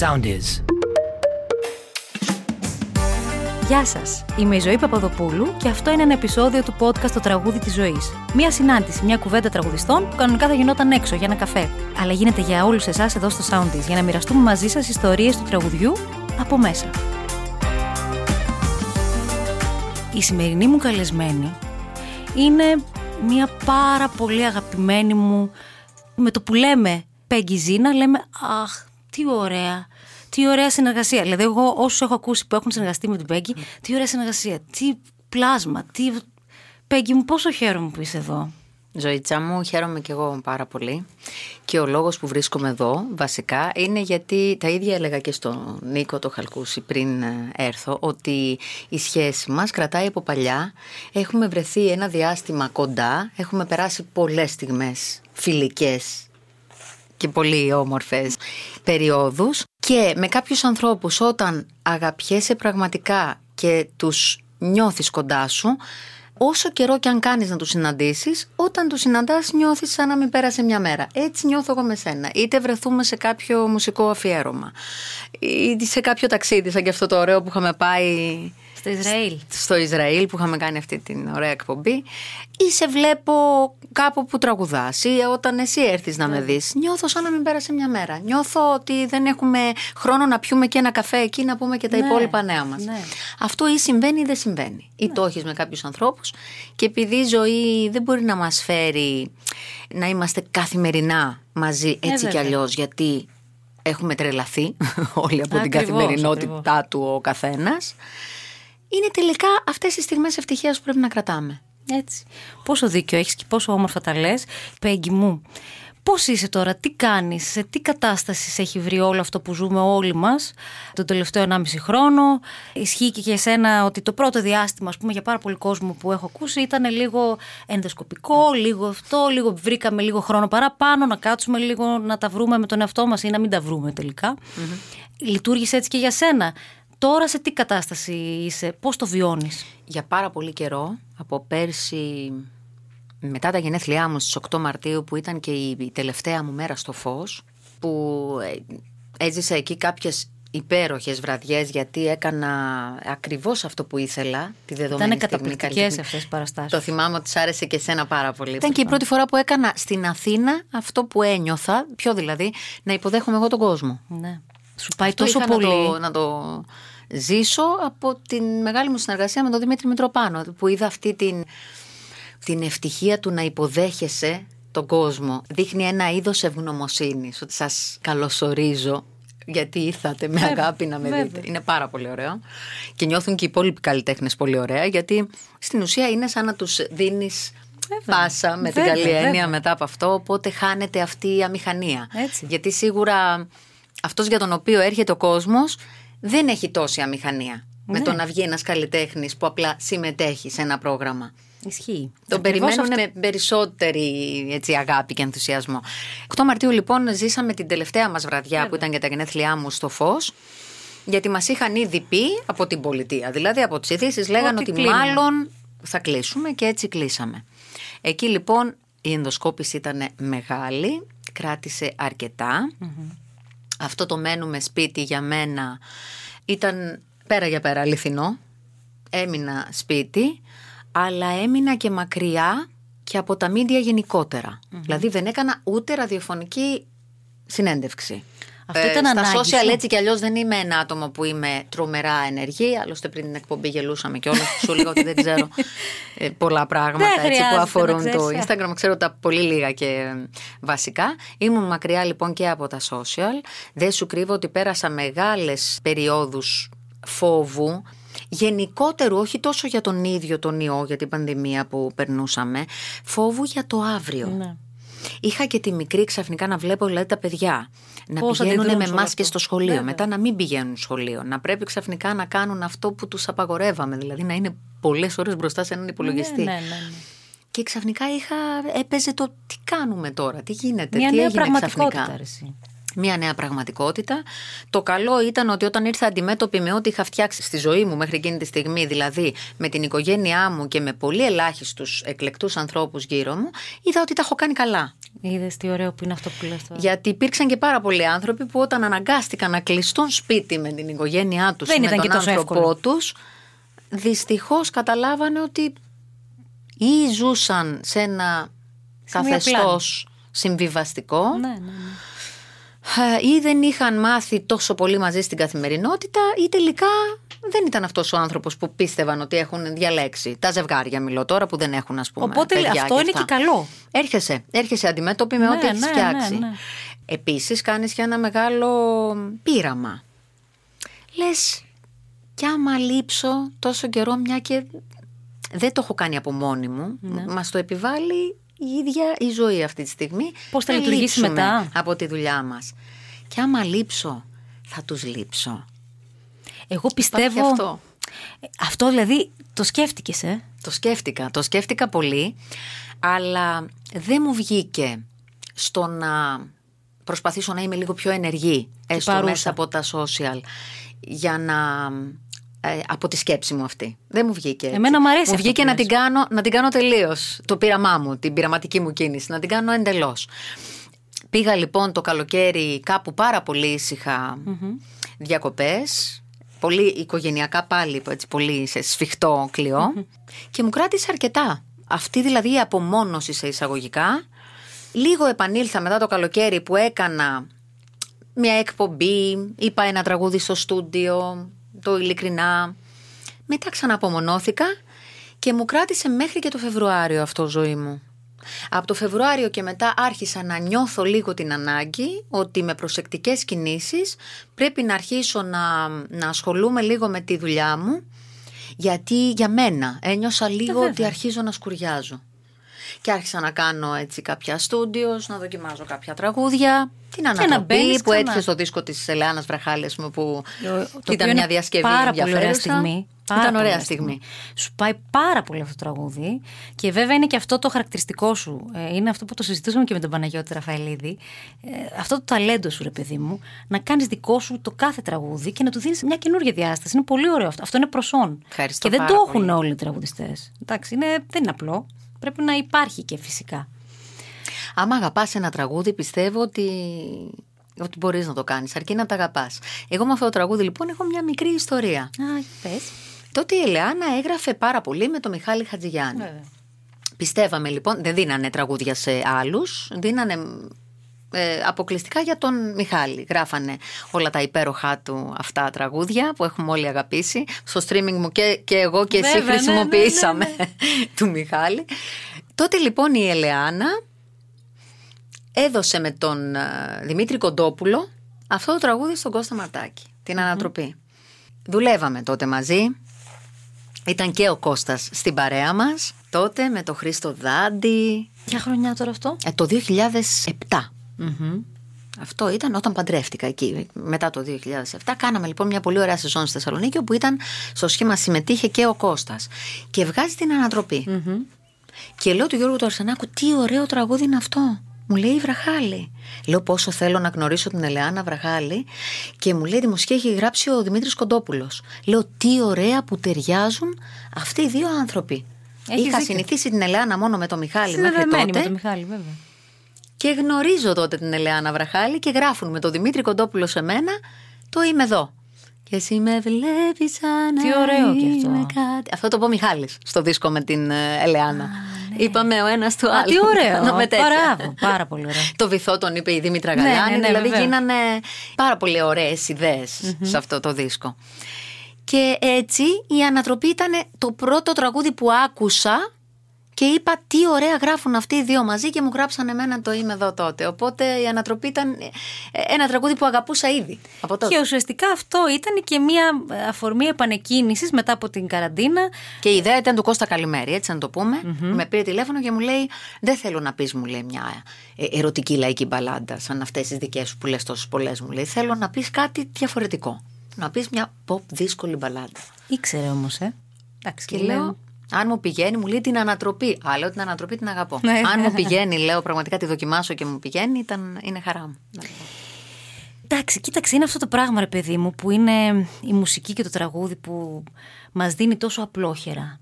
sound is. Γεια σας. Είμαι η Ζωή Παπαδοπούλου και αυτό είναι ένα επεισόδιο του podcast Το τραγούδι της ζωής. Μία συνάντηση, μια κουβέντα τραγουδιστών που κανονικά θα γινόταν έξω για ένα καφέ. Αλλά γίνεται για όλους εσάς εδώ στο Soundies για να μοιραστούμε μαζί σας ιστορίες του τραγουδιού από μέσα. Η σημερινή μου καλεσμένη είναι μια πάρα πολύ αγαπημένη μου. Με το που λέμε Πέγγι Ζήνα, λέμε Αχ, τι ωραία. Τι ωραία συνεργασία. Δηλαδή, εγώ όσους έχω ακούσει που έχουν συνεργαστεί με την Πέγγι, τι ωραία συνεργασία. Τι πλάσμα. Τι... Πέγγι μου, πόσο χαίρομαι που είσαι εδώ. Ζωήτσα μου, χαίρομαι και εγώ πάρα πολύ. Και ο λόγος που βρίσκομαι εδώ, βασικά, είναι γιατί τα ίδια έλεγα και στον Νίκο το Χαλκούση πριν ε, έρθω, ότι η σχέση μας κρατάει από παλιά. Έχουμε βρεθεί ένα διάστημα κοντά, έχουμε περάσει πολλές στιγμές φιλικές και πολύ όμορφες περιόδους και με κάποιους ανθρώπους όταν αγαπιέσαι πραγματικά και τους νιώθεις κοντά σου όσο καιρό και αν κάνεις να τους συναντήσεις όταν τους συναντάς νιώθεις σαν να μην πέρασε μια μέρα. Έτσι νιώθω εγώ με σένα. Είτε βρεθούμε σε κάποιο μουσικό αφιέρωμα ή σε κάποιο ταξίδι σαν και αυτό το ωραίο που είχαμε πάει Στο Ισραήλ. στο Ισραήλ που είχαμε κάνει αυτή την ωραία εκπομπή. Ή σε βλέπω κάπου που τραγουδάς ή όταν εσύ έρθεις να με δεις νιώθω σαν να μην πέρασε μια μέρα. Νιώθω ότι δεν έχουμε χρόνο να πιούμε και ένα καφέ εκεί να πούμε και τα Ναι, υπόλοιπα νέα μας. Ναι. αυτό ή συμβαίνει ή δεν συμβαίνει. Ή το έχεις με κάποιους ανθρώπους. Και επειδή η ζωή δεν μπορεί να μας φέρει να είμαστε καθημερινά μαζί έτσι κι βέβαια. αλλιώς γιατί έχουμε τρελαθεί όλοι από την Ακριβώς, καθημερινότητά του ο καθένας είναι τελικά αυτές οι στιγμές ευτυχίας που πρέπει να κρατάμε. Έτσι. Πόσο δίκιο έχεις και πόσο όμορφα τα λες. Πέγγι μου, πώς είσαι τώρα, τι κάνεις, σε τι κατάσταση σε έχει βρει όλο αυτό που ζούμε όλοι μας τον τελευταίο 1,5 χρόνο. Ισχύει και για εσένα ότι το πρώτο διάστημα, ας πούμε, για πάρα πολύ κόσμο που έχω ακούσει ήταν λίγο ενδοσκοπικό, λίγο αυτό, λίγο βρήκαμε λίγο χρόνο παραπάνω, να κάτσουμε λίγο να τα βρούμε με τον εαυτό μας ή να μην τα βρούμε τελικά. Λειτουργήσε έτσι και για σένα. Τώρα σε τι κατάσταση είσαι, πώς το βιώνεις; Για πάρα πολύ καιρό, από πέρσι μετά τα γενέθλιά μου στις 8 Μαρτίου που ήταν και η τελευταία μου μέρα στο φως που ε, έζησα εκεί κάποιες υπέροχες βραδιές γιατί έκανα ακριβώς αυτό που ήθελα τη δεδομένη Ήταν στιγμή καταπληκτικές καλλιτεχνική. αυτές οι παραστάσεις. Το θυμάμαι ότι σ' άρεσε και εσένα πάρα πολύ. Ήταν και η πρώτη φορά που έκανα στην Αθήνα αυτό που ένιωθα, πιο δηλαδή, να υποδέχομαι εγώ τον κόσμο. Ναι. Σου πάει Αυτό τόσο είχα πολύ. Να το, να το ζήσω από την μεγάλη μου συνεργασία με τον Δημήτρη Μητροπάνο που είδα αυτή την, την ευτυχία του να υποδέχεσαι τον κόσμο. Δείχνει ένα είδος ευγνωμοσύνης ότι σας καλωσορίζω γιατί ήρθατε με αγάπη να με βέβαια. δείτε. Είναι πάρα πολύ ωραίο. Και νιώθουν και οι υπόλοιποι καλλιτέχνες πολύ ωραία γιατί στην ουσία είναι σαν να τους δίνεις πάσα με την Βέβαια, καλή έννοια βέβαια. μετά από αυτό οπότε χάνεται αυτή η αμηχανία. Έτσι. Γιατί σίγουρα αυτός για τον οποίο έρχεται ο κόσμος δεν έχει τόση αμηχανία. Με Ναι. το να βγει ένας καλλιτέχνης που απλά συμμετέχει σε ένα πρόγραμμα. Ισχύει. Τον Ακριβώς περιμένουν αυτό. με περισσότερη έτσι, αγάπη και ενθουσιασμό. 8 Μαρτίου λοιπόν ζήσαμε την τελευταία μας βραδιά που ήταν για τα γενέθλιά μου στο Φως. Γιατί μας είχαν ήδη πει από την πολιτεία. Δηλαδή από τις ειδήσεις λέγανε Ότι ότι, κλείνουμε. μάλλον θα κλείσουμε και έτσι κλείσαμε. Εκεί λοιπόν η ενδοσκόπηση ήταν μεγάλη, κράτησε αρκετά. Αυτό το μένουμε σπίτι για μένα ήταν πέρα για πέρα αληθινό. Έμεινα σπίτι, αλλά έμεινα και μακριά και από τα μίντια γενικότερα. Δηλαδή δεν έκανα ούτε ραδιοφωνική συνέντευξη. Αυτό ήταν στα ανάγκη social σου. έτσι κι αλλιώς δεν είμαι ένα άτομο που είμαι τρομερά ενεργή. Άλλωστε πριν την εκπομπή γελούσαμε και όλα. Σου λέγα ότι δεν ξέρω ε, πολλά πράγματα Δεν έτσι, χρειάζεται που αφορούν να το ξέρεις. Instagram. Ξέρω τα πολύ λίγα και ε, βασικά. Ήμουν μακριά λοιπόν και από τα social. Δεν σου κρύβω ότι πέρασα μεγάλες περιόδους φόβου. Γενικότερου, όχι τόσο για τον ίδιο τον ιό, για την πανδημία που περνούσαμε, φόβου για το αύριο. Ναι. Είχα και τη μικρή ξαφνικά να βλέπω δηλαδή τα παιδιά να Πώς πηγαίνουν αντιδρούν με σε όλο μάσκες αυτό; στο σχολείο, Βέβαια. μετά να μην πηγαίνουν σχολείο, να πρέπει ξαφνικά να κάνουν αυτό που τους απαγορεύαμε, δηλαδή να είναι πολλές ώρες μπροστά σε έναν υπολογιστή. Ναι, ναι, ναι, ναι. Και ξαφνικά είχα, έπαιζε το τι κάνουμε τώρα, τι γίνεται, Μια τι νέα έγινε πραγματικότητα. ξαφνικά. ρε εσύ. Μια νέα πραγματικότητα. Το καλό ήταν ότι όταν ήρθα αντιμέτωπη με ό,τι είχα φτιάξει στη ζωή μου μέχρι εκείνη τη στιγμή, δηλαδή με την οικογένειά μου και με πολύ ελάχιστους εκλεκτούς ανθρώπους γύρω μου, είδα ότι τα έχω κάνει καλά. Είδες τι ωραίο που είναι αυτό που λες τώρα. Γιατί υπήρξαν και πάρα πολλοί άνθρωποι που όταν αναγκάστηκαν να κλειστούν σπίτι με την οικογένειά τους Δεν ή με ήταν τον και τόσο άνθρωπό εύκολο. τους, δυστυχώς καταλάβανε ότι ή ζούσαν σε ένα Σε μία καθεστώς συμβιβαστικό, Ναι, ναι, ναι. ε, ή δεν είχαν μάθει τόσο πολύ μαζί στην καθημερινότητα, ή τελικά δεν ήταν αυτός ο άνθρωπος που πίστευαν ότι έχουν διαλέξει. Τα ζευγάρια μιλώ τώρα που δεν έχουν, ας πούμε. Οπότε παιδιά αυτό είναι αυτά. και καλό. Έρχεσαι, έρχεσαι αντιμέτωπη με Ναι, ό,τι έχεις ναι, φτιάξει. ναι, ναι. Επίσης κάνεις και ένα μεγάλο πείραμα. Λες, κι άμα λείψω τόσο καιρό μια και δεν το έχω κάνει από μόνη μου, Ναι. μας το επιβάλλει η ίδια η ζωή αυτή τη στιγμή. Πώς θα να λειτουργήσει λείψουμε μετά; Από τη δουλειά μας. Και άμα λείψω, θα τους λείψω. Εγώ πιστεύω. Υπάρχει αυτό. Ε, Αυτό δηλαδή το σκέφτηκες, ε; Το σκέφτηκα, το σκέφτηκα πολύ, αλλά δεν μου βγήκε στο να προσπαθήσω να είμαι λίγο πιο ενεργή, έστω παρούσα. μέσα από τα social, για να... ε, από τη σκέψη μου αυτή. Δεν μου βγήκε. έτσι. Εμένα μ' αρέσει Μου αυτό βγήκε που να λες. την, κάνω, να την κάνω τελείως. Το πείραμά μου, την πειραματική μου κίνηση, να την κάνω εντελώς. Πήγα λοιπόν το καλοκαίρι κάπου πάρα πολύ ήσυχα διακοπές, πολύ οικογενειακά πάλι, έτσι, πολύ σε σφιχτό κλειό και μου κράτησε αρκετά. Αυτή δηλαδή η απομόνωση σε εισαγωγικά. Λίγο επανήλθα μετά το καλοκαίρι που έκανα μια εκπομπή, είπα ένα τραγούδι στο στούντιο, το ειλικρινά. Μετά ξαναπομονώθηκα και μου κράτησε μέχρι και το Φεβρουάριο αυτό ζωή μου. Από το Φεβρουάριο και μετά άρχισα να νιώθω λίγο την ανάγκη ότι με προσεκτικές κινήσεις πρέπει να αρχίσω να, να ασχολούμαι λίγο με τη δουλειά μου γιατί για μένα ένιωσα λίγο βέβαια. ότι αρχίζω να σκουριάζω. Και άρχισα να κάνω έτσι κάποια στούντιος, να δοκιμάζω κάποια τραγούδια. Την να ανατροπή μπαίνεις που ξανά. έτυχε στο δίσκο της Ελεάνας Βραχάλη, ας πούμε, που Το ήταν οποίο μια είναι διασκευή πάρα πολύ ωραία ενδιαφέρουσα. στιγμή. Πάρα Ήταν πολύ ωραία στιγμή. Σου πάει πάρα πολύ αυτό το τραγούδι. Και βέβαια είναι και αυτό το χαρακτηριστικό σου. Ε, Είναι αυτό που το συζητούσαμε και με τον Παναγιώτη Ραφαελίδη. Ε, Αυτό το ταλέντο σου, ρε παιδί μου, να κάνεις δικό σου το κάθε τραγούδι και να του δίνεις μια καινούργια διάσταση. Είναι πολύ ωραίο αυτό. Αυτό είναι προσόν. Ευχαριστώ και δεν πάρα το έχουν πολύ. όλοι οι τραγουδιστές. Εντάξει, είναι, δεν είναι απλό. Πρέπει να υπάρχει και φυσικά. Άμα αγαπάς ένα τραγούδι, πιστεύω ότι, ότι μπορείς να το κάνεις, αρκεί να τα αγαπάς. Εγώ με αυτό το τραγούδι, λοιπόν, έχω μια μικρή ιστορία. Α, πες. Τότε η Ελεάνα έγραφε πάρα πολύ με τον Μιχάλη Χατζηγιάννη. Βέβαια. Πιστεύαμε λοιπόν, δεν δίνανε τραγούδια σε άλλους, δίνανε ε, αποκλειστικά για τον Μιχάλη. Γράφανε όλα τα υπέροχά του αυτά τραγούδια που έχουμε όλοι αγαπήσει. Στο streaming μου και, και εγώ και εσύ Βέβαια, ναι, χρησιμοποιήσαμε ναι, του Μιχάλη. Τότε λοιπόν η Ελεάνα έδωσε με τον ε, Δημήτρη Κοντόπουλο αυτό το τραγούδι στον Κώστα Μαρτάκη, την ανατροπή. Δουλεύαμε τότε μαζί. Ήταν και ο Κώστας στην παρέα μας τότε με τον Χρήστο Δάντη. Ποια χρονιά τώρα αυτό; Ε, το 2007. Αυτό ήταν όταν παντρεύτηκα εκεί, μετά το 2007. Κάναμε λοιπόν μια πολύ ωραία σεζόν στη Θεσσαλονίκη, όπου ήταν στο σχήμα συμμετείχε και ο Κώστας. Και βγάζει την ανατροπη Και λέω του Γιώργου του Αρσενάκου, τι ωραίο τραγούδι είναι αυτό. Μου λέει η Βραχάλη. Λέω πόσο θέλω να γνωρίσω την Ελεάνα Βραχάλη και μου λέει δημοσία έχει γράψει ο Δημήτρης Κοντόπουλος. Λέω τι ωραία που ταιριάζουν αυτοί οι δύο άνθρωποι. Έχεις Είχα δίκιο. συνηθίσει την Ελεάνα μόνο με τον Μιχάλη μέχρι Συνδεδεμένη τότε. με τον Μιχάλη, βέβαια. Και γνωρίζω τότε την Ελεάνα Βραχάλη και γράφουν με τον Δημήτρη Κοντόπουλο σε μένα το είμαι εδώ. Και εσύ με βλέπεις σαν Τι να ωραίο κι είμαι αυτό. κάτι. Αυτό το πω Μιχάλης στο δίσκο με την ε, Ελεάνα. Είπαμε ο ένας του Α, άλλου. τι ωραίο. Κάναμε τέτοια. Μπράβο, πάρα πολύ ωραίο. Το βυθό τον είπε η Δήμητρα Ναι, Γαλάνη. ναι, ναι, δηλαδή βεβαίως. γίνανε πάρα πολύ ωραίες ιδέες σε αυτό το δίσκο. Και έτσι η ανατροπή ήταν το πρώτο τραγούδι που άκουσα και είπα τι ωραία γράφουν αυτοί οι δύο μαζί και μου γράψαν εμένα το είμαι εδώ τότε. Οπότε η ανατροπή ήταν ε, ένα τραγούδι που αγαπούσα ήδη από τότε. Και ουσιαστικά αυτό ήταν και μια αφορμή επανεκκίνησης μετά από την καραντίνα. Και η ιδέα ήταν του Κώστα Καλημέρη, έτσι να το πούμε. Με πήρε τηλέφωνο και μου λέει: Δεν θέλω να πεις, μου λέει, μια ε, ερωτική λαϊκή μπαλάντα, σαν αυτές τις δικές σου που λες τόσες πολλές. Μου λέει: Θέλω να πεις κάτι διαφορετικό. Να πεις μια pop δύσκολη μπαλάντα. Ήξερε όμως, ε. Εντάξει, Και λέω: Αν μου πηγαίνει, μου λέει την ανατροπή. Α, λέω την ανατροπή την αγαπώ. Ναι. Αν μου πηγαίνει, λέω πραγματικά τη δοκιμάσω και μου πηγαίνει, ήταν, είναι χαρά μου. Εντάξει, κοίταξε, είναι αυτό το πράγμα, ρε παιδί μου, που είναι η μουσική και το τραγούδι που μας δίνει τόσο απλόχερα.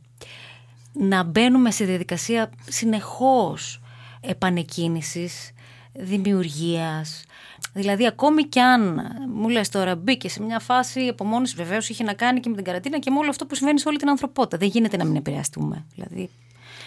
Να μπαίνουμε σε διαδικασία συνεχώς επανεκκίνησης, δημιουργίας. Δηλαδή, ακόμη κι αν μου λες τώρα μπήκε σε μια φάση απομόνωση, βεβαίως είχε να κάνει και με την καρατίνα και με όλο αυτό που συμβαίνει σε όλη την ανθρωπότητα. Δεν γίνεται να μην επηρεαστούμε. Δηλαδή,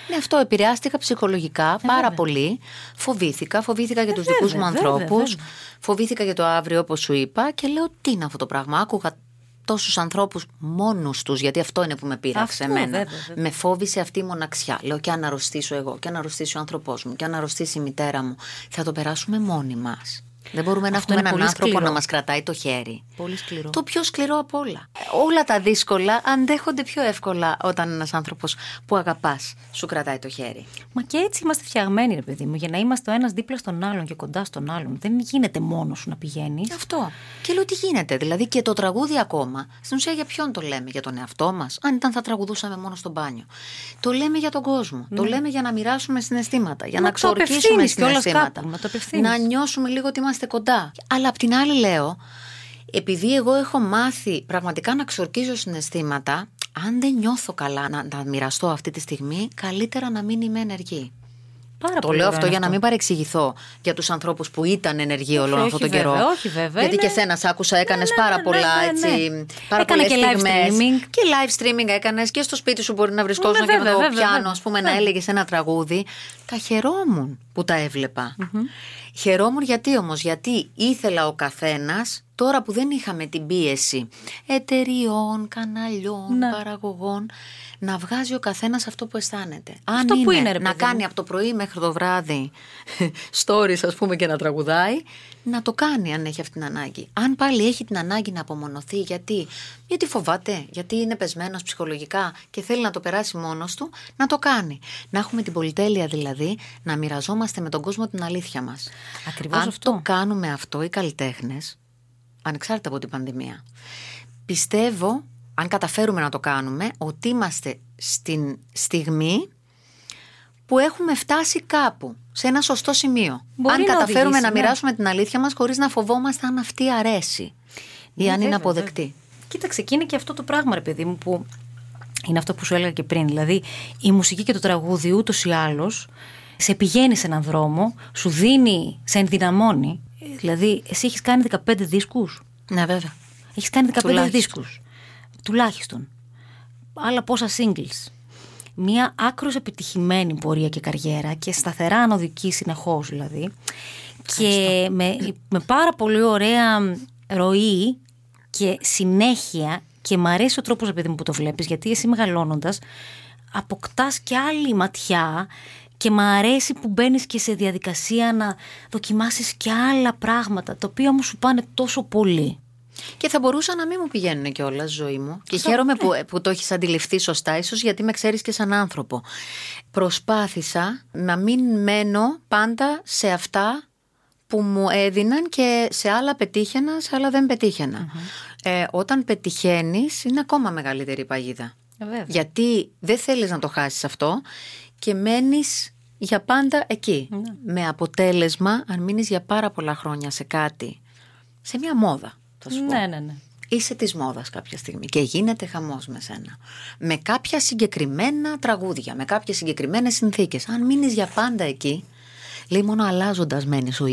ναι, αυτό επηρεάστηκα ψυχολογικά Ε, πάρα βέβαια. πολύ. Φοβήθηκα. Φοβήθηκα για τους βέβαια, δικού μου βέβαια, ανθρώπους. βέβαια. Φοβήθηκα για το αύριο, όπως σου είπα. Και λέω, τι είναι αυτό το πράγμα; Άκουγα τόσους ανθρώπους μόνους τους, γιατί αυτό είναι που με πείραξε Αυτό, εμένα. βέβαια, βέβαια. Με φόβησε αυτή η μοναξιά. Λέω, και αν αρρωστήσω εγώ, και αν αρρωστήσει ο άνθρωπός μου, και αν αρρωστήσει η μητέρα μου, θα το περάσουμε μόνοι μας. Δεν μπορούμε να Αυτό έχουμε είναι έναν πολύ άνθρωπο σκληρό. να μας κρατάει το χέρι. πολύ σκληρό. Το πιο σκληρό από όλα. Όλα τα δύσκολα αντέχονται πιο εύκολα όταν ένας άνθρωπος που αγαπάς σου κρατάει το χέρι. Μα και έτσι είμαστε φτιαγμένοι, ρε παιδί μου, για να είμαστε ο ένας δίπλα στον άλλον και κοντά στον άλλον. Δεν γίνεται μόνος σου να πηγαίνεις. Αυτό. Και λέω τι γίνεται. Δηλαδή και το τραγούδι ακόμα. Στην ουσία για ποιον το λέμε, για τον εαυτό μας. Αν ήταν θα τραγουδούσαμε μόνο στο μπάνιο. Το λέμε για τον κόσμο. Το λέμε για να μοιράσουμε συναισθήματα. Για Ναι. Να να το ξορκίσουμε απευθύνεις κιόλας συναισθήματα. κάπου, να το απευθύνεις. να νιώσουμε λίγο ότι είμαστε κοντά. Αλλά απ' την άλλη λέω, επειδή εγώ έχω μάθει πραγματικά να ξορκίζω συναισθήματα, αν δεν νιώθω καλά να τα μοιραστώ αυτή τη στιγμή, καλύτερα να μην είμαι ενεργή. Πάρα Το πολύ λέω ωραίο αυτό είναι για να μην παρεξηγηθώ για τους ανθρώπους που ήταν ενεργοί όλο Όχι, αυτόν τον όχι, καιρό. βέβαια, όχι, βέβαια. Γιατί Είναι- και σένα σ' άκουσα, έκανες ναι, πάρα ναι, πολλά ναι, ναι, έτσι. ναι. Πάρα Έκανα πολλές και live στιγμές. streaming. Και live streaming έκανες και στο σπίτι σου μπορεί να βρισκόσουν Ναι, και βέβαια, με το βέβαια, πιάνο, βέβαια. α πούμε, να Ναι. έλεγες ένα τραγούδι. Τα χαιρόμουν που τα έβλεπα. Χαιρόμουν γιατί όμως, γιατί ήθελα ο καθένας, τώρα που δεν είχαμε την πίεση εταιριών, καναλιών, Ναι. παραγωγών, να βγάζει ο καθένας αυτό που αισθάνεται. Αν Αυτό που είναι, ρε να παιδί μου. κάνει από το πρωί μέχρι το βράδυ stories ας πούμε και να τραγουδάει να το κάνει αν έχει αυτή την ανάγκη αν πάλι έχει την ανάγκη να απομονωθεί γιατί, γιατί φοβάται, γιατί είναι πεσμένος ψυχολογικά και θέλει να το περάσει μόνος του να το κάνει να έχουμε την πολυτέλεια δηλαδή να μοιραζόμαστε με τον κόσμο την αλήθεια μας Ακριβώς αν αυτό. το κάνουμε αυτό οι καλλιτέχνες ανεξάρτητα από την πανδημία πιστεύω αν καταφέρουμε να το κάνουμε ότι είμαστε στην στιγμή που έχουμε φτάσει κάπου, σε ένα σωστό σημείο. Μπορεί αν να καταφέρουμε οδηγήσει, να ναι. μοιράσουμε την αλήθεια μας χωρίς να φοβόμαστε αν αυτή αρέσει ή Ναι, αν είναι βέβαια, αποδεκτή. βέβαια. Κοίταξε, και είναι και αυτό το πράγμα, ρε παιδί μου, που είναι αυτό που σου έλεγα και πριν. Δηλαδή, η μουσική και το τραγούδι ούτως ή άλλως σε πηγαίνει σε έναν δρόμο, σου δίνει, σε ενδυναμώνει. Δηλαδή, εσύ έχεις κάνει 15 δίσκους; Ναι, βέβαια. Έχεις κάνει 15 Τουλάχιστον. δίσκους; Τουλάχιστον. Άλλα πόσα singles; Μια άκρως επιτυχημένη πορεία και καριέρα και σταθερά ανωδική συνεχώς δηλαδή. Και με, με πάρα πολύ ωραία ροή και συνέχεια και μ' αρέσει ο τρόπος επειδή μου που το βλέπεις γιατί εσύ μεγαλώνοντας αποκτάς και άλλη ματιά και μ' αρέσει που μπαίνεις και σε διαδικασία να δοκιμάσεις και άλλα πράγματα τα οποία όμως σου πάνε τόσο πολύ. Και θα μπορούσα να μην μου πηγαίνουν κιόλας ζωή μου. Και Αυτό, χαίρομαι ναι. που, που το έχεις αντιληφθεί σωστά, ίσως γιατί με ξέρεις και σαν άνθρωπο. Προσπάθησα να μην μένω πάντα σε αυτά που μου έδιναν και σε άλλα πετύχαινα, σε άλλα δεν πετυχαινα Ε, όταν πετυχαίνεις, είναι ακόμα μεγαλύτερη η παγίδα. Ε, βέβαια. Γιατί δεν θέλεις να το χάσεις αυτό και μένεις για πάντα εκεί. Ναι. Με αποτέλεσμα, αν μείνεις για πάρα πολλά χρόνια σε κάτι, σε μια μόδα, θα σου πω. Ναι, ναι, ναι. Είσαι της μόδας κάποια στιγμή και γίνεται χαμός με σένα. Με κάποια συγκεκριμένα τραγούδια, με κάποιες συγκεκριμένες συνθήκες. Αν μείνεις για πάντα εκεί, λέει μόνο αλλάζοντας μένεις ο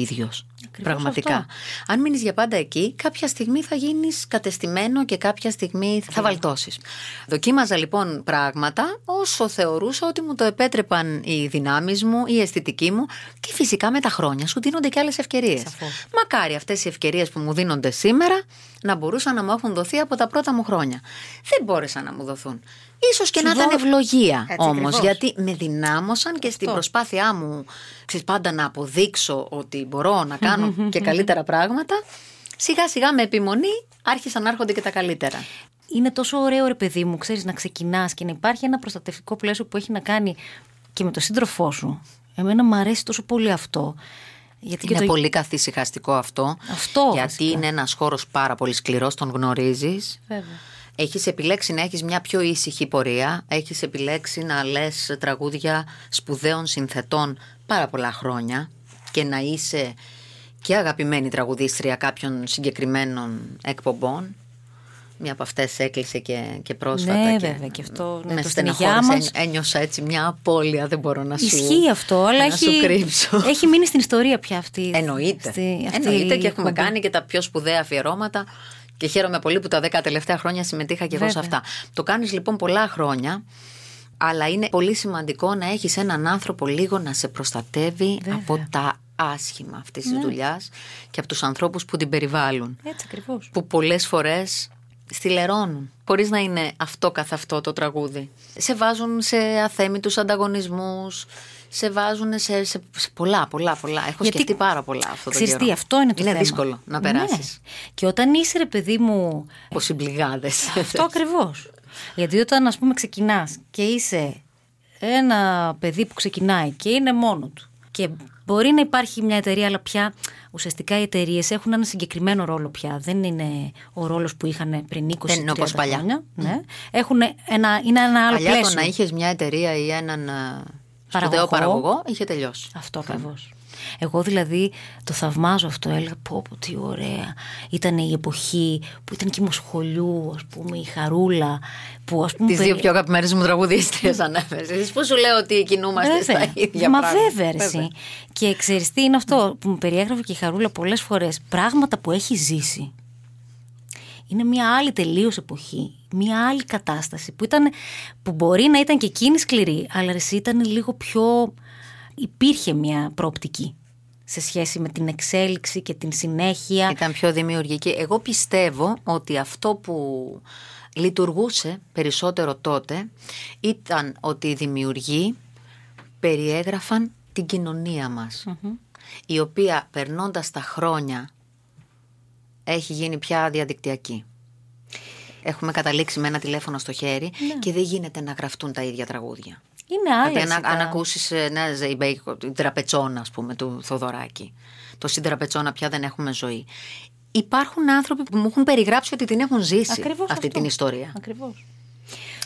ίδιος. Πραγματικά. αυτό. Αν μείνεις για πάντα εκεί, κάποια στιγμή θα γίνεις κατεστημένο και κάποια στιγμή θα βαλτώσεις. Δοκίμαζα λοιπόν πράγματα όσο θεωρούσα ότι μου το επέτρεπαν οι δυνάμεις μου, η αισθητική μου και φυσικά με τα χρόνια σου δίνονται και άλλες ευκαιρίες. Σαφώς. Μακάρι αυτές οι ευκαιρίες που μου δίνονται σήμερα να μπορούσαν να μου έχουν δοθεί από τα πρώτα μου χρόνια. Δεν μπόρεσαν να μου δοθούν. Ίσως και Σου να ήταν δώ- ευλογία Έτσι όμως, ακριβώς. γιατί με δυνάμωσαν και στην προσπάθειά μου ξέρεις, πάντα να αποδείξω ότι μπορώ να κάνω και καλύτερα πράγματα, σιγά σιγά με επιμονή άρχισαν να έρχονται και τα καλύτερα. είναι τόσο ωραίο ρε παιδί μου, ξέρεις, να ξεκινάς και να υπάρχει ένα προστατευτικό πλαίσιο που έχει να κάνει και με τον σύντροφό σου. Εμένα μου αρέσει τόσο πολύ αυτό. Γιατί Είναι και το... πολύ καθησυχαστικό αυτό. Αυτό, Γιατί βασικά. είναι ένας χώρος πάρα πολύ σκληρός, τον γνωρίζεις. Βέβαια. Έχεις επιλέξει να έχεις μια πιο ήσυχη πορεία. Έχεις επιλέξει να λες τραγούδια σπουδαίων συνθετών πάρα πολλά χρόνια και να είσαι και αγαπημένη τραγουδίστρια κάποιων συγκεκριμένων εκπομπών. Μία από αυτές έκλεισε και, και πρόσφατα. Ναι, και βέβαια, και αυτό, ναι, με το στην υγειά στεναχώρησε. μας. Ένι- Ένιωσα έτσι μια απώλεια, δεν μπορώ να σου. Ισχύει αυτό, αλλά να έχει, σου κρύψω. έχει μείνει στην ιστορία πια αυτή. Εννοείται. Αυτή, αυτή Εννοείται η και έχουμε εκπομπή. κάνει και τα πιο σπουδαία αφιερώματα. Και χαίρομαι πολύ που τα 10 τελευταία χρόνια συμμετείχα και εγώ σε Βέβαια. αυτά. Το κάνεις λοιπόν πολλά χρόνια, αλλά είναι πολύ σημαντικό να έχεις έναν άνθρωπο λίγο να σε προστατεύει Βέβαια. από τα άσχημα αυτής της Ναι. δουλειάς και από τους ανθρώπους που την περιβάλλουν. Έτσι ακριβώς. Που πολλές φορές στυλερώνουν. Χωρίς να είναι αυτό καθ' αυτό το τραγούδι. Σε βάζουν σε αθέμητους ανταγωνισμούς, σε βάζουν σε, σε, σε πολλά, πολλά, πολλά. Έχω Γιατί- σκεφτεί πάρα πολλά αυτό το Ξέρεις καιρό. τι, αυτό είναι το Είναι θέμα. δύσκολο να περάσεις. Ναι. Και όταν είσαι ρε παιδί μου Από συμπληγάδες. Αυτό ακριβώς. Γιατί όταν ας πούμε ξεκινάς και είσαι ένα παιδί που ξεκινάει και είναι μόνος του και μπορεί να υπάρχει μια εταιρεία, αλλά πια ουσιαστικά οι εταιρείες έχουν ένα συγκεκριμένο ρόλο πια. Δεν είναι ο ρόλος που είχαν πριν 20 Δεν είναι όπως 30 παλιά. χρόνια. Ναι. Έχουν ένα, είναι ένα άλλο Παλιά πλαίσιο. το να είχες μια εταιρεία ή έναν α, Παραγωγό. σπουδαίο παραγωγό είχε τελειώσει. Αυτό ακριβώς. Εγώ δηλαδή το θαυμάζω αυτό. Έλεγα πω, πω τι ωραία. Ήταν η εποχή που ήταν και η Μοσχολιού, ας πούμε, η Χαρούλα. Που, ας πούμε, Τις δύο περι- πιο αγαπημένες μου τραγουδίστριες ανέφερε. Πώς σου λέω ότι κινούμαστε στα ίδια Μα πράγματα. βέβαια, ρε, εσύ. Και ξέρεις τι είναι αυτό που μου περιέγραφε και η Χαρούλα πολλές φορές. Πράγματα που έχει ζήσει. Είναι μια άλλη τελείως εποχή. Μια άλλη κατάσταση που, ήταν, που μπορεί να ήταν και εκείνη σκληρή, αλλά ρε, εσύ ήταν λίγο πιο. Υπήρχε μια προοπτική σε σχέση με την εξέλιξη και την συνέχεια. Ήταν πιο δημιουργική. Εγώ πιστεύω ότι αυτό που λειτουργούσε περισσότερο τότε ήταν ότι οι δημιουργοί περιέγραφαν την κοινωνία μας η οποία περνώντας τα χρόνια έχει γίνει πια διαδικτυακή. Έχουμε καταλήξει με ένα τηλέφωνο στο χέρι και δεν γίνεται να γραφτούν τα ίδια τραγούδια. Είναι άλλε. Δηλαδή, αν, αν ακούσεις ένα Ζεϊμπέικο, την τραπετσόνα, ας πούμε, του Θοδωράκη, το συντραπετσόνα πια δεν έχουμε ζωή. Υπάρχουν άνθρωποι που μου έχουν περιγράψει ότι την έχουν ζήσει Ακριβώς αυτή αυτό. την ιστορία. Ακριβώς.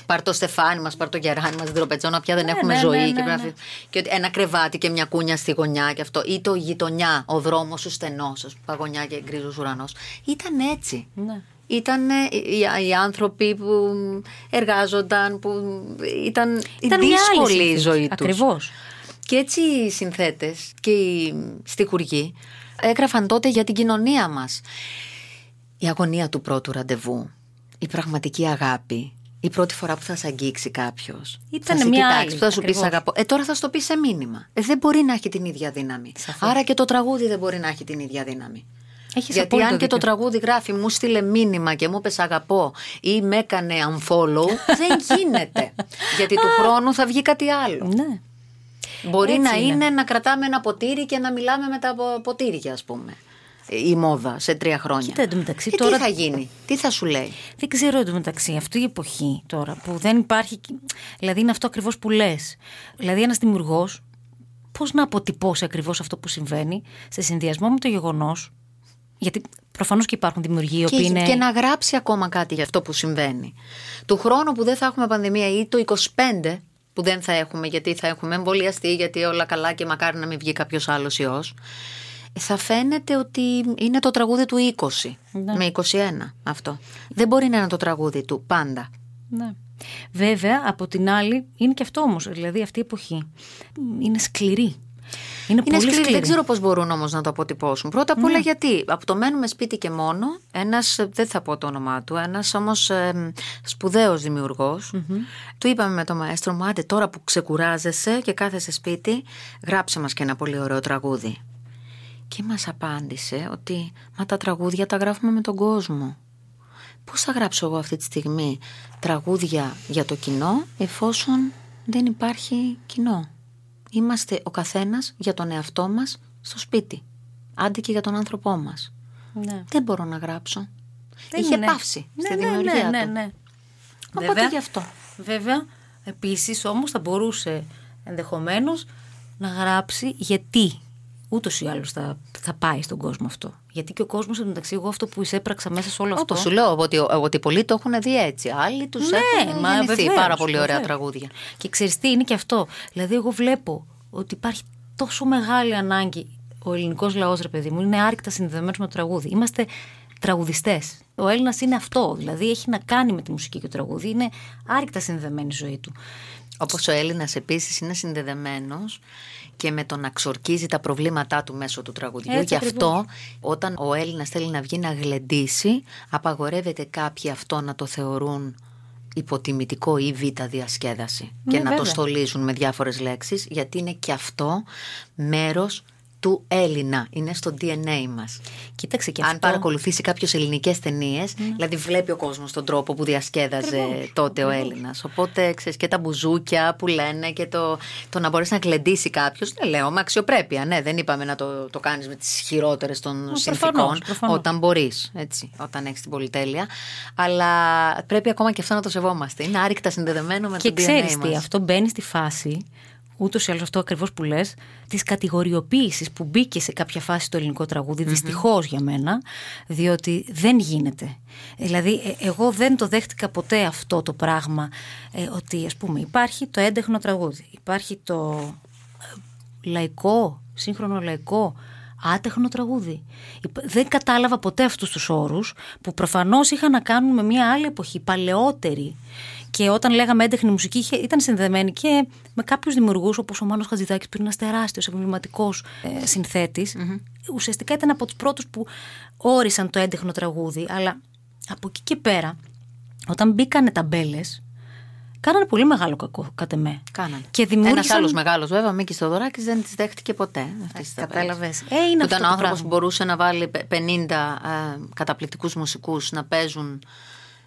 Πάρ το στεφάνι μας, πάρ το γεράνι μας, την τραπετσόνα, πια δεν Ναι, έχουμε ναι, ζωή. ναι, και, ναι, πρέπει να- ναι. και ότι ένα κρεβάτι και μια κούνια στη γωνιά και αυτό. Ή το γειτονιά, ο δρόμος σου στενός, ας πούμε, παγωνιά και γκρίζος ουρανός. Ήταν έτσι. Ναι. Ήταν ε, οι, οι άνθρωποι που εργάζονταν, που ήταν, Ήταν μια άλλη δύσκολη η συνθήκη. ζωή τους. Ακριβώς. Και έτσι οι συνθέτες και οι στιχουργοί έγραφαν τότε για την κοινωνία μας. Η αγωνία του πρώτου ραντεβού, η πραγματική αγάπη, η πρώτη φορά που θα σε αγγίξει κάποιος. Ήτανε θα σε μια κοιτάξει, άλλη, που θα σου πεις ακριβώς. αγαπώ. Ε, τώρα θα σου το πεις σε μήνυμα. Ε, δεν μπορεί να έχει την ίδια δύναμη. Σαφώς. Άρα και το τραγούδι δεν μπορεί να έχει την ίδια δύναμη. Έχεις Γιατί απόλυτο αν και το δίκιο. τραγούδι γράφει μου στείλε μήνυμα και μου είπε αγαπώ ή με έκανε unfollow, δεν γίνεται. Γιατί του χρόνου θα βγει κάτι άλλο. Ναι. Μπορεί Έτσι να είναι. είναι. να κρατάμε ένα ποτήρι και να μιλάμε με τα πο- ποτήρια, ας πούμε. Η μόδα σε τρία χρόνια. Κοίτα, εντωμεταξύ, Ε, τώρα- Τι θα γίνει, τι θα σου λέει; Δεν ξέρω εντωμεταξύ, αυτή η εποχή τώρα που δεν υπάρχει. Δηλαδή είναι αυτό ακριβώς που λες. Δηλαδή ένας δημιουργός, πώς να αποτυπώσει ακριβώς αυτό που συμβαίνει σε συνδυασμό με το γεγονός. Γιατί προφανώς και υπάρχουν δημιουργοί οι Και, οποίοι είναι. και να γράψει ακόμα κάτι για αυτό που συμβαίνει. Του χρόνου που δεν θα έχουμε πανδημία ή το 25 που δεν θα έχουμε γιατί θα έχουμε εμβολιαστεί, γιατί όλα καλά και μακάρι να μην βγει κάποιος άλλος ιός. Θα φαίνεται ότι είναι το τραγούδι του 20 Ναι. με 21 αυτό. Δεν μπορεί να είναι το τραγούδι του πάντα. Ναι. Βέβαια, από την άλλη, είναι και αυτό όμως. Δηλαδή αυτή η εποχή είναι σκληρή. Είναι, Είναι πολύ σκληρή, σκληρή. δεν ξέρω πώς μπορούν όμως να το αποτυπώσουν. Πρώτα απ' όλα γιατί από το μένουμε σπίτι και μόνο, ένας, δεν θα πω το όνομά του, ένας όμως ε, σπουδαίος του είπαμε με το μαέστρο μου, άντε τώρα που ξεκουράζεσαι και κάθεσαι σπίτι, γράψε μας και ένα πολύ ωραίο τραγούδι. Και μας απάντησε ότι μα τα τραγούδια τα γράφουμε με τον κόσμο. Πώς θα γράψω εγώ αυτή τη στιγμή τραγούδια για το κοινό εφόσον δεν υπάρχει κοινό; Είμαστε ο καθένας για τον εαυτό μας στο σπίτι. Άντε και για τον άνθρωπό μας. Ναι. Δεν μπορώ να γράψω. Δεν Είχε είναι. πάυσει Ναι, στη ναι, δημιουργία ναι, του. ναι, ναι. Οπότε Βέβαια. γι' αυτό. Βέβαια, επίσης όμως θα μπορούσε ενδεχομένως να γράψει γιατί ούτως ή άλλως θα, θα πάει στον κόσμο αυτό. Γιατί και ο κόσμος εντωμεταξύ εγώ αυτό που εισέπραξα μέσα σε όλο αυτό. Όπως σου λέω, ότι, ότι πολλοί το έχουν δει έτσι. Άλλοι τους Ναι, έχουν μα γεννηθεί βεβαίως, πάρα πολύ ωραία βεβαίως. τραγούδια. Και ξέρεις τι είναι και αυτό. Δηλαδή εγώ βλέπω ότι υπάρχει τόσο μεγάλη ανάγκη ο ελληνικός λαός ρε παιδί μου είναι άρρηκτα συνδεδεμένος με το τραγούδι. Είμαστε τραγουδιστές. Ο Έλληνας είναι αυτό. Δηλαδή έχει να κάνει με τη μουσική και το τραγούδι. Είναι άρρηκτα συνδεδεμένη η ζωή του. Όπως ο Έλληνας επίσης είναι συνδεδεμένος και με το να ξορκίζει τα προβλήματά του μέσω του τραγουδιού. Έτσι Γι' αυτό ακριβώς. όταν ο Έλληνας θέλει να βγει να γλεντήσει, απαγορεύεται κάποιοι αυτό να το θεωρούν υποτιμητικό ή β' διασκέδαση Ναι, και να το βέβαια. στολίζουν με διάφορες λέξεις γιατί είναι και αυτό μέρος του Έλληνα, είναι στο DNA μας. Κοίταξε και Αν αυτό. παρακολουθήσει κάποιο ελληνικές ταινίες, δηλαδή βλέπει ο κόσμος τον τρόπο που διασκέδαζε Ακριβώς, τότε ο Έλληνας. Οπότε ξέρεις και τα μπουζούκια που λένε και το, το να μπορέσει να γλεντήσει κάποιος. Δεν λέω με αξιοπρέπεια. Ναι, δεν είπαμε να το, το κάνεις με τις χειρότερες των προφανώς, συνθήκων. προφανώς. Όταν μπορείς, έτσι, όταν έχεις την πολυτέλεια. Αλλά πρέπει ακόμα και αυτό να το σεβόμαστε. Είναι άρρηκτα συνδεδεμένο με Και το DNA ξέρεις τι, μας. αυτό μπαίνει στη φάση, ούτως ή άλλως αυτό ακριβώς που λες, της κατηγοριοποίησης που μπήκε σε κάποια φάση στο ελληνικό τραγούδι, δυστυχώς για μένα, διότι δεν γίνεται. Δηλαδή, ε, εγώ δεν το δέχτηκα ποτέ αυτό το πράγμα, ε, ότι ας πούμε υπάρχει το έντεχνο τραγούδι, υπάρχει το ε, λαϊκό, σύγχρονο λαϊκό, άτεχνο τραγούδι. Υπ- Δεν κατάλαβα ποτέ αυτούς τους όρους που προφανώς είχαν να κάνουν με μια άλλη εποχή, παλαιότερη. Και όταν λέγαμε έντεχνη μουσική είχε- ήταν συνδεδεμένη και με κάποιους δημιουργούς όπως ο Μάνος Χατζηδάκης που είναι ένας τεράστιος εμβληματικός ε, συνθέτης. Ουσιαστικά ήταν από τους πρώτους που όρισαν το έντεχνο τραγούδι. Αλλά από εκεί και πέρα όταν μπήκανε ταμπέλες κάνανε πολύ μεγάλο κακό κατ' εμέ. Κάνανε. Και Ένας δημιούργησαν... άλλος μεγάλος, βέβαια, ο Μίκης Θοδωράκης δεν τις δέχτηκε ποτέ. Αυτές τις ταμπέλες. Κατάλαβες. Ε, είναι Που αυτό ήταν το άνθρωπος πράγμα. που μπορούσε να βάλει πε- 50 ε, καταπληκτικούς μουσικούς να παίζουν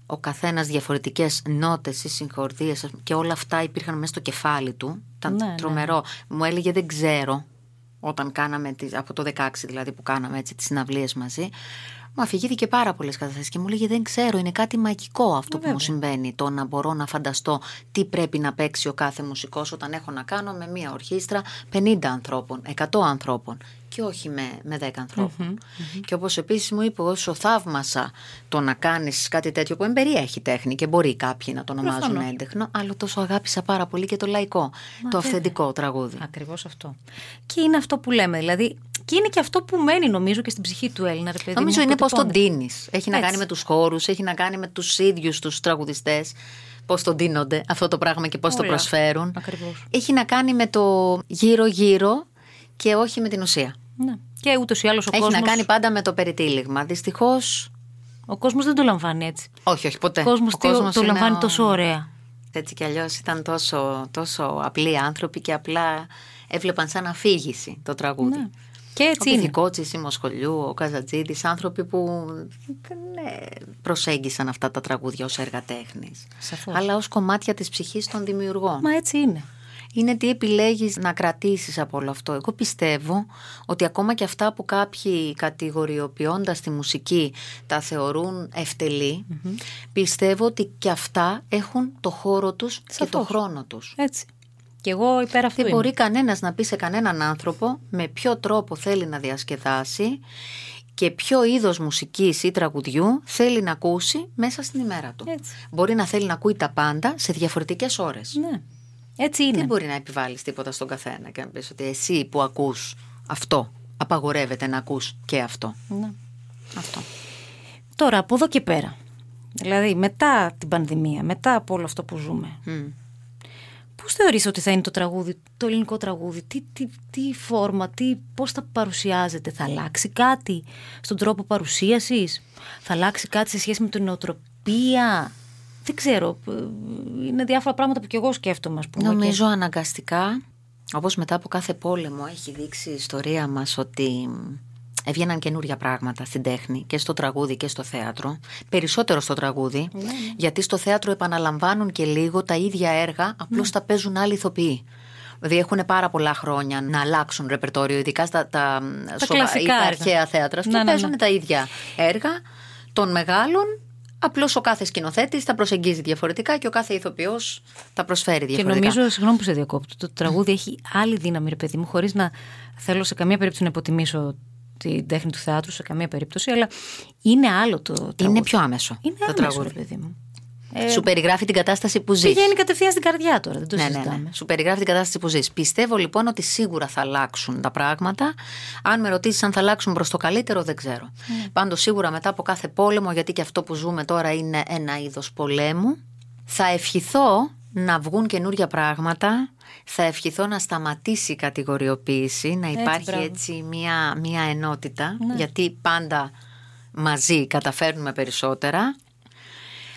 ο καθένας διαφορετικές νότες ή συγχορδίε και όλα αυτά υπήρχαν μέσα στο κεφάλι του. Ήταν Ναι, ναι. τρομερό. Μου έλεγε δεν ξέρω, όταν κάναμε, τις, από το 16 δηλαδή που κάναμε έτσι, τις συναυλίες μαζί, μου αφηγήθηκε πάρα πολλές καταστάσει και μου έλεγε Δεν ξέρω, είναι κάτι μαγικό αυτό που μου συμβαίνει. Το να μπορώ να φανταστώ τι πρέπει να παίξει ο κάθε μουσικός όταν έχω να κάνω με μία ορχήστρα 50 ανθρώπων, 100 ανθρώπων και όχι με, με 10 ανθρωπων Και όπως επίσης μου είπε, όσο θαύμασα το να κάνεις κάτι τέτοιο που εμπεριέχει τέχνη και μπορεί κάποιοι να το ονομάζουν Προφανώς. έντεχνο, αλλά τόσο αγάπησα πάρα πολύ και το λαϊκό, το αυθεντικό τραγούδι. Ακριβώς αυτό. Και είναι αυτό που λέμε. Δηλαδή, και είναι και αυτό που μένει νομίζω και στην ψυχή του Έλληνα, ρε παιδί. Νομίζω μου, είναι πώ τον αποτυπώνεται. τίνει. Έχει να Έτσι. κάνει με τους χώρους, έχει να κάνει με τους ίδιους τους τραγουδιστές. Πώς τον τίνονται αυτό το πράγμα και πώς το Όλα. προσφέρουν. Ακριβώς. Έχει να κάνει με το γύρω-γύρω και όχι με την ουσία. Ναι. Και ούτως ή άλλως ο έχει κόσμο. να κάνει πάντα με το περιτύλιγμα. Δυστυχώ. Ο κόσμος δεν το λαμβάνει έτσι. Όχι, όχι, ποτέ. Ο κόσμος το, κόσμος το είναι λαμβάνει ο- τόσο ωραία. Έτσι κι αλλιώς ήταν τόσο, τόσο απλοί άνθρωποι και απλά έβλεπαν σαν αφήγηση το τραγούδι. Ναι. Και έτσι ο είναι. Πυθικότσης, η Μοσχολιού, ο Καζατζίδης, άνθρωποι που δεν ε, προσέγγισαν αυτά τα τραγούδια ως έργα τέχνης, Σαφώς. αλλά ως κομμάτια της ψυχής των δημιουργών. Μα έτσι είναι. Είναι τι επιλέγεις να κρατήσεις από όλο αυτό. Εγώ πιστεύω ότι ακόμα και αυτά που κάποιοι κατηγοριοποιώντας τη μουσική τα θεωρούν ευτελή, πιστεύω ότι και αυτά έχουν το χώρο τους και το Σαφώς. χρόνο τους. Έτσι. Και εγώ υπέρ αυτού Δεν είμαι. μπορεί κανένας να πει σε κανέναν άνθρωπο με ποιο τρόπο θέλει να διασκεδάσει και ποιο είδος μουσικής ή τραγουδιού θέλει να ακούσει μέσα στην ημέρα του. Έτσι. Μπορεί να θέλει να ακούει τα πάντα σε διαφορετικές ώρες. Ναι. Έτσι είναι. Δεν μπορεί να επιβάλλεις τίποτα στον καθένα και να πεις ότι εσύ που ακούς αυτό απαγορεύεται να ακούς και αυτό. Ναι. Αυτό. Τώρα, από εδώ και πέρα. Δηλαδή, μετά την πανδημία, μετά από όλο αυτό που ζούμε, Μμ. Πώς θεωρείς ότι θα είναι το τραγούδι, το ελληνικό τραγούδι, τι, τι, τι φόρμα, τι, πώς θα παρουσιάζεται, θα αλλάξει κάτι στον τρόπο παρουσίασης, θα αλλάξει κάτι σε σχέση με την νοοτροπία, δεν ξέρω, ε, είναι διάφορα πράγματα που κι εγώ σκέφτομαι ας πούμε. Νομίζω αναγκαστικά, όπως μετά από κάθε πόλεμο έχει δείξει η ιστορία μας ότι έβγαιναν καινούρια πράγματα στην τέχνη και στο τραγούδι και στο θέατρο. Περισσότερο στο τραγούδι, γιατί στο θέατρο επαναλαμβάνουν και λίγο τα ίδια έργα, απλώς τα παίζουν άλλοι ηθοποιοί. Δηλαδή έχουν πάρα πολλά χρόνια να αλλάξουν ρεπερτόριο, ειδικά στα τα, σοβα- κλασικά ή τα έργα. αρχαία θέατρα. Ναι, και ναι, ναι. παίζουν τα ίδια έργα των μεγάλων. Απλώς ο κάθε σκηνοθέτης τα προσεγγίζει διαφορετικά και ο κάθε ηθοποιός τα προσφέρει Και διαφορετικά. νομίζω, συγγνώμη που σε διακόπτω, το τραγούδι έχει άλλη δύναμη, ρε παιδί μου, χωρίς να θέλω σε καμία περίπτωση να υποτιμήσω την τέχνη του θεάτρου, σε καμία περίπτωση, αλλά είναι άλλο το τραγούδι. Είναι πιο άμεσο Είναι το άμεσο, τραγούδι. ρε παιδί μου. Ε, Σου περιγράφει την κατάσταση που ζεις. Πηγαίνει κατευθείαν στην καρδιά τώρα, δεν το Ναι, ναι, συζητάμε. ναι. Σου περιγράφει την κατάσταση που ζεις. Πιστεύω λοιπόν ότι σίγουρα θα αλλάξουν τα πράγματα. Αν με ρωτήσεις αν θα αλλάξουν προς το καλύτερο, δεν ξέρω. Mm. Πάντως σίγουρα μετά από κάθε πόλεμο, γιατί και αυτό που ζούμε τώρα είναι ένα είδος πολέμου, θα ευχηθώ να βγουν καινούργια πράγματα. Θα ευχηθώ να σταματήσει η κατηγοριοποίηση, να υπάρχει μπράβο. έτσι μια, μια ενότητα, Ναι. γιατί πάντα μαζί καταφέρνουμε περισσότερα.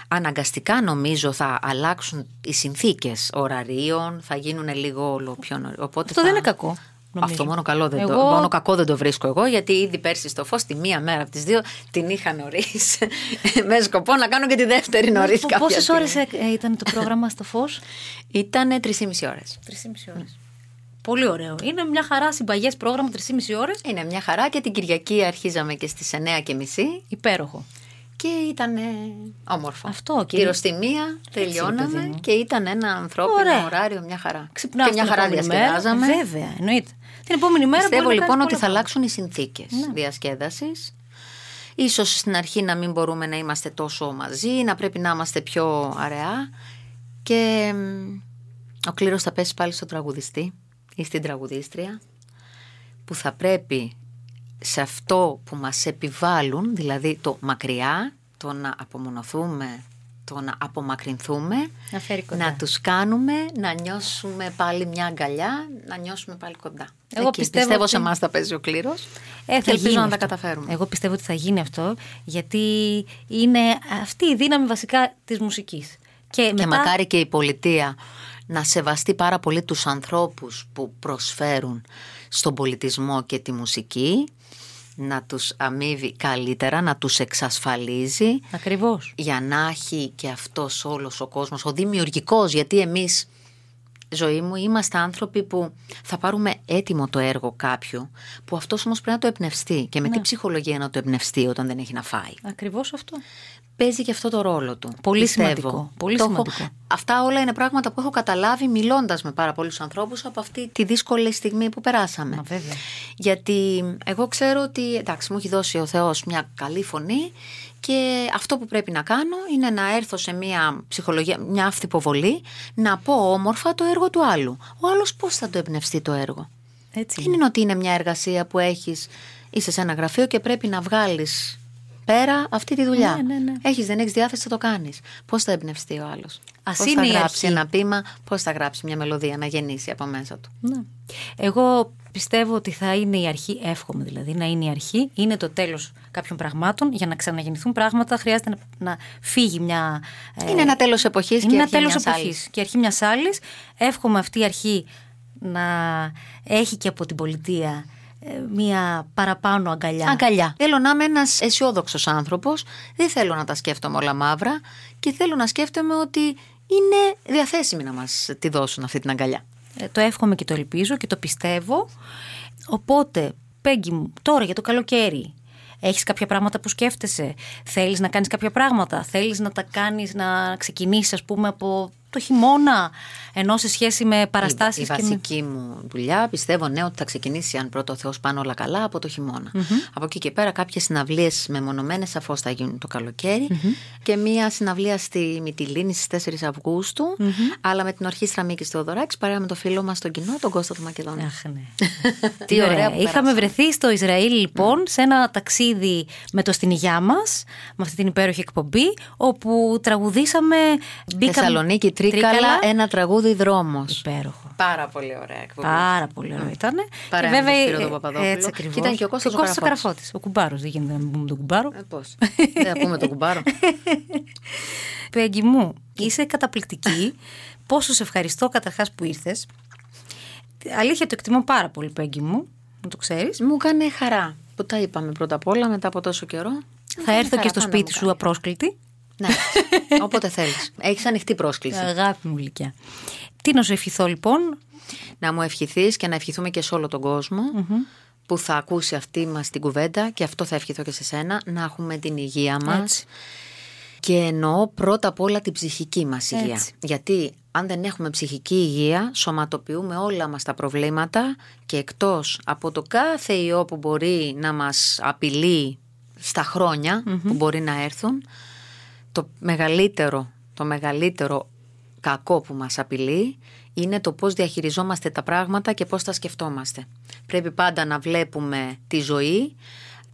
Αναγκαστικά νομίζω θα αλλάξουν οι συνθήκες ωραρίων, θα γίνουν λίγο όλο πιο νωρί. Οπότε Αυτό θα- δεν είναι κακό. Νομίζω. Αυτό μόνο, καλό δεν το, Εγώ- μόνο κακό δεν το βρίσκω εγώ, γιατί ήδη πέρσι στο φως τη μία μέρα από τις δύο την είχα νωρίς. με σκοπό να κάνω και τη δεύτερη νωρίς. Πόσες ώρες ήταν το πρόγραμμα στο φως, Ήταν 3,5 ώρες. 3,5 ώρες. Πολύ ωραίο. Είναι μια χαρά συμπαγές πρόγραμμα 3,5 ώρες. Είναι μια χαρά και την Κυριακή αρχίζαμε και στις 9.30 Υπέροχο. Και ήταν ε, όμορφο. Αυτό, και- Πυροστιμία, παιδί τελειώναμε μου. και ήταν ένα ανθρώπινο Ωραία. ωράριο, μια χαρά. Ξυπνάμε και μια την χαρά επόμενη διασκεδάζαμε. Μέρα. Βέβαια, εννοείται. Την επόμενη μέρα Πιστεύω μπορεί να λοιπόν κάνεις ότι θα πολλά αλλάξουν οι συνθήκες διασκέδασης. Ίσως στην αρχή να μην μπορούμε να είμαστε τόσο μαζί, να πρέπει να είμαστε πιο αραιά. Και μ, ο κλήρος θα πέσει πάλι στον τραγουδιστή ή στην τραγουδίστρια που θα πρέπει σε αυτό που μας επιβάλλουν, δηλαδή το μακριά, το να απομονωθούμε, το να απομακρυνθούμε, Να φέρει κοντά. να τους κάνουμε να νιώσουμε πάλι μια αγκαλιά, να νιώσουμε πάλι κοντά. Εγώ Εκεί. πιστεύω πιστεύω ότι- σε εμάς θα παίζει ο κλήρος Ε, θα και ελπίζω γίνει να τα αυτό. καταφέρουμε. Εγώ πιστεύω ότι θα γίνει αυτό, γιατί είναι αυτή η δύναμη βασικά της μουσικής. Και, Και μετά... μακάρι και η πολιτεία να σεβαστεί πάρα πολύ τους ανθρώπους που προσφέρουν στον πολιτισμό και τη μουσική, να τους αμείβει καλύτερα, να τους εξασφαλίζει Ακριβώς. για να έχει και αυτός όλος ο κόσμος, ο δημιουργικός, γιατί εμείς, ζωή μου, είμαστε άνθρωποι που θα πάρουμε έτοιμο το έργο κάποιου, που αυτός όμως πρέπει να το εμπνευστεί. Και με τι ψυχολογία να το εμπνευστεί όταν δεν έχει να φάει. Ακριβώς αυτό. Παίζει και αυτό το ρόλο του. Πολύ πιστεύω. σημαντικό, πολύ Το έχω- σημαντικό. Αυτά όλα είναι πράγματα που έχω καταλάβει μιλώντας με πάρα πολλούς ανθρώπους από αυτή τη δύσκολη στιγμή που περάσαμε. Μα βέβαια. Γιατί εγώ ξέρω ότι εντάξει, μου έχει δώσει ο Θεός μια καλή φωνή και αυτό που πρέπει να κάνω είναι να έρθω σε μια ψυχολογία, μια αυθυποβολή, να πω όμορφα το έργο του άλλου. Ο άλλος πώς θα το εμπνευστεί το έργο; Έτσι. Δεν είναι ότι είναι μια εργασία που έχεις, είσαι σε ένα γραφείο και πρέπει να βγάλεις πέρα αυτή τη δουλειά. Ναι, ναι, ναι. Έχεις, δεν έχεις διάθεση, θα το κάνεις. Πώς θα εμπνευστεί ο άλλος; Ας πώς είναι θα η γράψει αρχή. ένα ποίημα, πώς θα γράψει μια μελωδία να γεννήσει από μέσα του; Ναι. Εγώ πιστεύω ότι θα είναι η αρχή, εύχομαι δηλαδή, να είναι η αρχή, είναι το τέλος κάποιων πραγμάτων. Για να ξαναγεννηθούν πράγματα χρειάζεται να, να φύγει μια... ε, Είναι ένα τέλος εποχής είναι και ένα αρχή τέλος μιας εποχής άλλης. και αρχή μιας άλλης. Εύχομαι αυτή η αρχή να έχει και από την πολιτεία ε, μια παραπάνω αγκαλιά. Αγκαλιά. Θέλω να είμαι ένας αισιόδοξος άνθρωπος. Δεν θέλω να τα σκέφτομαι όλα μαύρα και θέλω να σκέφτομαι ότι είναι διαθέσιμοι να μας τη δώσουν αυτή την αγκαλιά. Ε, το εύχομαι και το ελπίζω και το πιστεύω. Οπότε, Πέγγι μου, τώρα για το καλοκαίρι, έχεις κάποια πράγματα που σκέφτεσαι, θέλεις να κάνεις κάποια πράγματα, θέλεις να τα κάνεις, να ξεκινήσεις ας πούμε από το χειμώνα, ενώ σε σχέση με Η, παραστάσεις η και με... βασική μου δουλειά πιστεύω ναι ότι θα ξεκινήσει αν πρώτο ο Θεός πάνε όλα καλά από το χειμωνα Από εκεί και πέρα κάποιες συναυλίες μεμονωμένες σαφώς θα γίνουν το καλοκαιρι και μία συναυλία στη Μυτιλίνη στις 4 αυγουστου αλλά με την ορχήστρα Μίκης Θεοδωράκης παρέα με το φίλο μας στον κοινό τον Κώστα του Μακεδόνα. Αχ, ναι. Τι ωραία που Είχαμε περάσαμε. βρεθεί στο Ισραήλ λοιπόν σε ένα ταξίδι με το στην υγειά μας, με αυτή την υπέροχη εκπομπή, όπου τραγουδήσαμε... μπήκαμε- Θεσσαλονίκη Τρίκαλα, ένα τραγούδι δρόμος. Υπέροχο. Πάρα πολύ ωραία εκπομπή. Πάρα πολύ ωραίο ήταν. Παρέα με τον Σπύρο τον Παπαδόπουλο. Έτσι ακριβώς. Και ήταν και ο Κώστας ο Καραφώτης. Καραφώτης. Ο κουμπάρος, δεν γίνεται να μην πούμε τον κουμπάρο. Ε, πώς. Δεν θα πούμε τον κουμπάρο. Πέγγι μου, είσαι καταπληκτική. Πόσο σε ευχαριστώ καταρχάς που ήρθες. Αλήθεια το εκτιμώ πάρα πολύ, Πέγγι μου, να το ξέρεις. Μου έκανε χαρά που τα είπαμε πρώτα απ' όλα μετά από τόσο καιρό. Μου Θα έκανε έρθω και χαρά, στο πάντα σπίτι μου σου κάνει. απρόσκλητη. Ναι, όποτε θέλεις. Έχεις ανοιχτή πρόσκληση. Αγάπη μου γλυκιά. Τι να σου ευχηθώ λοιπόν; Να μου ευχηθείς και να ευχηθούμε και σε όλο τον κοσμο που θα ακούσει αυτή μας την κουβέντα και αυτό θα ευχηθώ και σε σένα, να έχουμε την υγεία μας. Έτσι. Και εννοώ πρώτα απ' όλα την ψυχική μας υγεία. Έτσι. Γιατί αν δεν έχουμε ψυχική υγεία, σωματοποιούμε όλα μας τα προβλήματα και εκτός από το κάθε ιό που μπορεί να μας απειλεί στα χρονια που μπορεί να έρθουν, το μεγαλύτερο το μεγαλύτερο κακό που μας απειλεί είναι το πώς διαχειριζόμαστε τα πράγματα και πώς τα σκεφτόμαστε. Πρέπει πάντα να βλέπουμε τη ζωή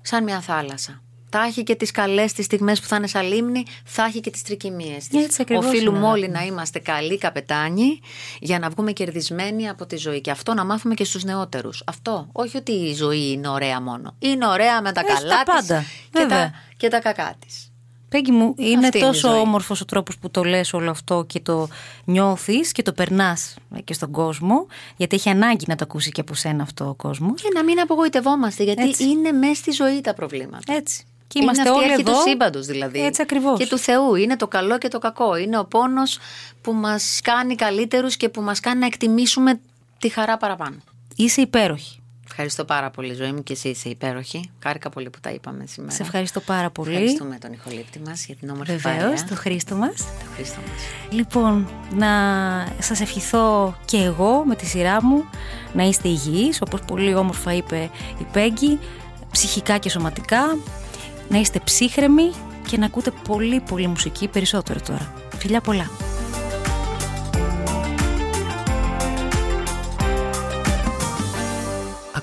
σαν μια θάλασσα. Θα έχει και τις καλές τις στιγμές που θα είναι σαν λίμνη, θα έχει και τις τρικυμίες της. Έτσι ακριβώς Οφείλουμε είναι, όλοι αγάπη να είμαστε καλοί καπετάνοι για να βγούμε κερδισμένοι από τη ζωή. Και αυτό να μάθουμε και στους νεότερους. Αυτό. Όχι ότι η ζωή είναι ωραία μόνο. Είναι ωραία με τα Έχει καλά τα της πάντα. και Βέβαια. τα, και τα κακά της. Πέγγι μου, είναι Αυτή είναι η τόσο ζωή. όμορφος ο τρόπος που το λες όλο αυτό και το νιώθεις και το περνάς και στον κόσμο, γιατί έχει ανάγκη να το ακούσει και από σένα αυτό ο κόσμος. Και να μην απογοητευόμαστε, γιατί Έτσι. είναι μέσα στη ζωή τα προβλήματα. Έτσι. Και είμαστε είναι αυτή η όλοι αρχή εδώ. του σύμπαντος δηλαδή. Έτσι ακριβώς. Και του Θεού. Είναι το καλό και το κακό. Είναι ο πόνος που μας κάνει καλύτερους και που μας κάνει να εκτιμήσουμε τη χαρά παραπάνω. Είσαι υπέροχη. Ευχαριστώ πάρα πολύ, ζωή μου, και εσύ είσαι υπέροχη. Χάρηκα πολύ που τα είπαμε σήμερα. Σε ευχαριστώ πάρα πολύ. Ευχαριστούμε τον ηχολήπτη μας για την όμορφη Βεβαίως, παρέα. το Χρήστο μας. Το Χρήστο μας. Λοιπόν, να σας ευχηθώ και εγώ με τη σειρά μου να είστε υγιείς, όπως πολύ όμορφα είπε η Πέγγι, ψυχικά και σωματικά, να είστε ψύχρεμοι και να ακούτε πολύ πολύ μουσική περισσότερο τώρα. Φιλιά πολλά.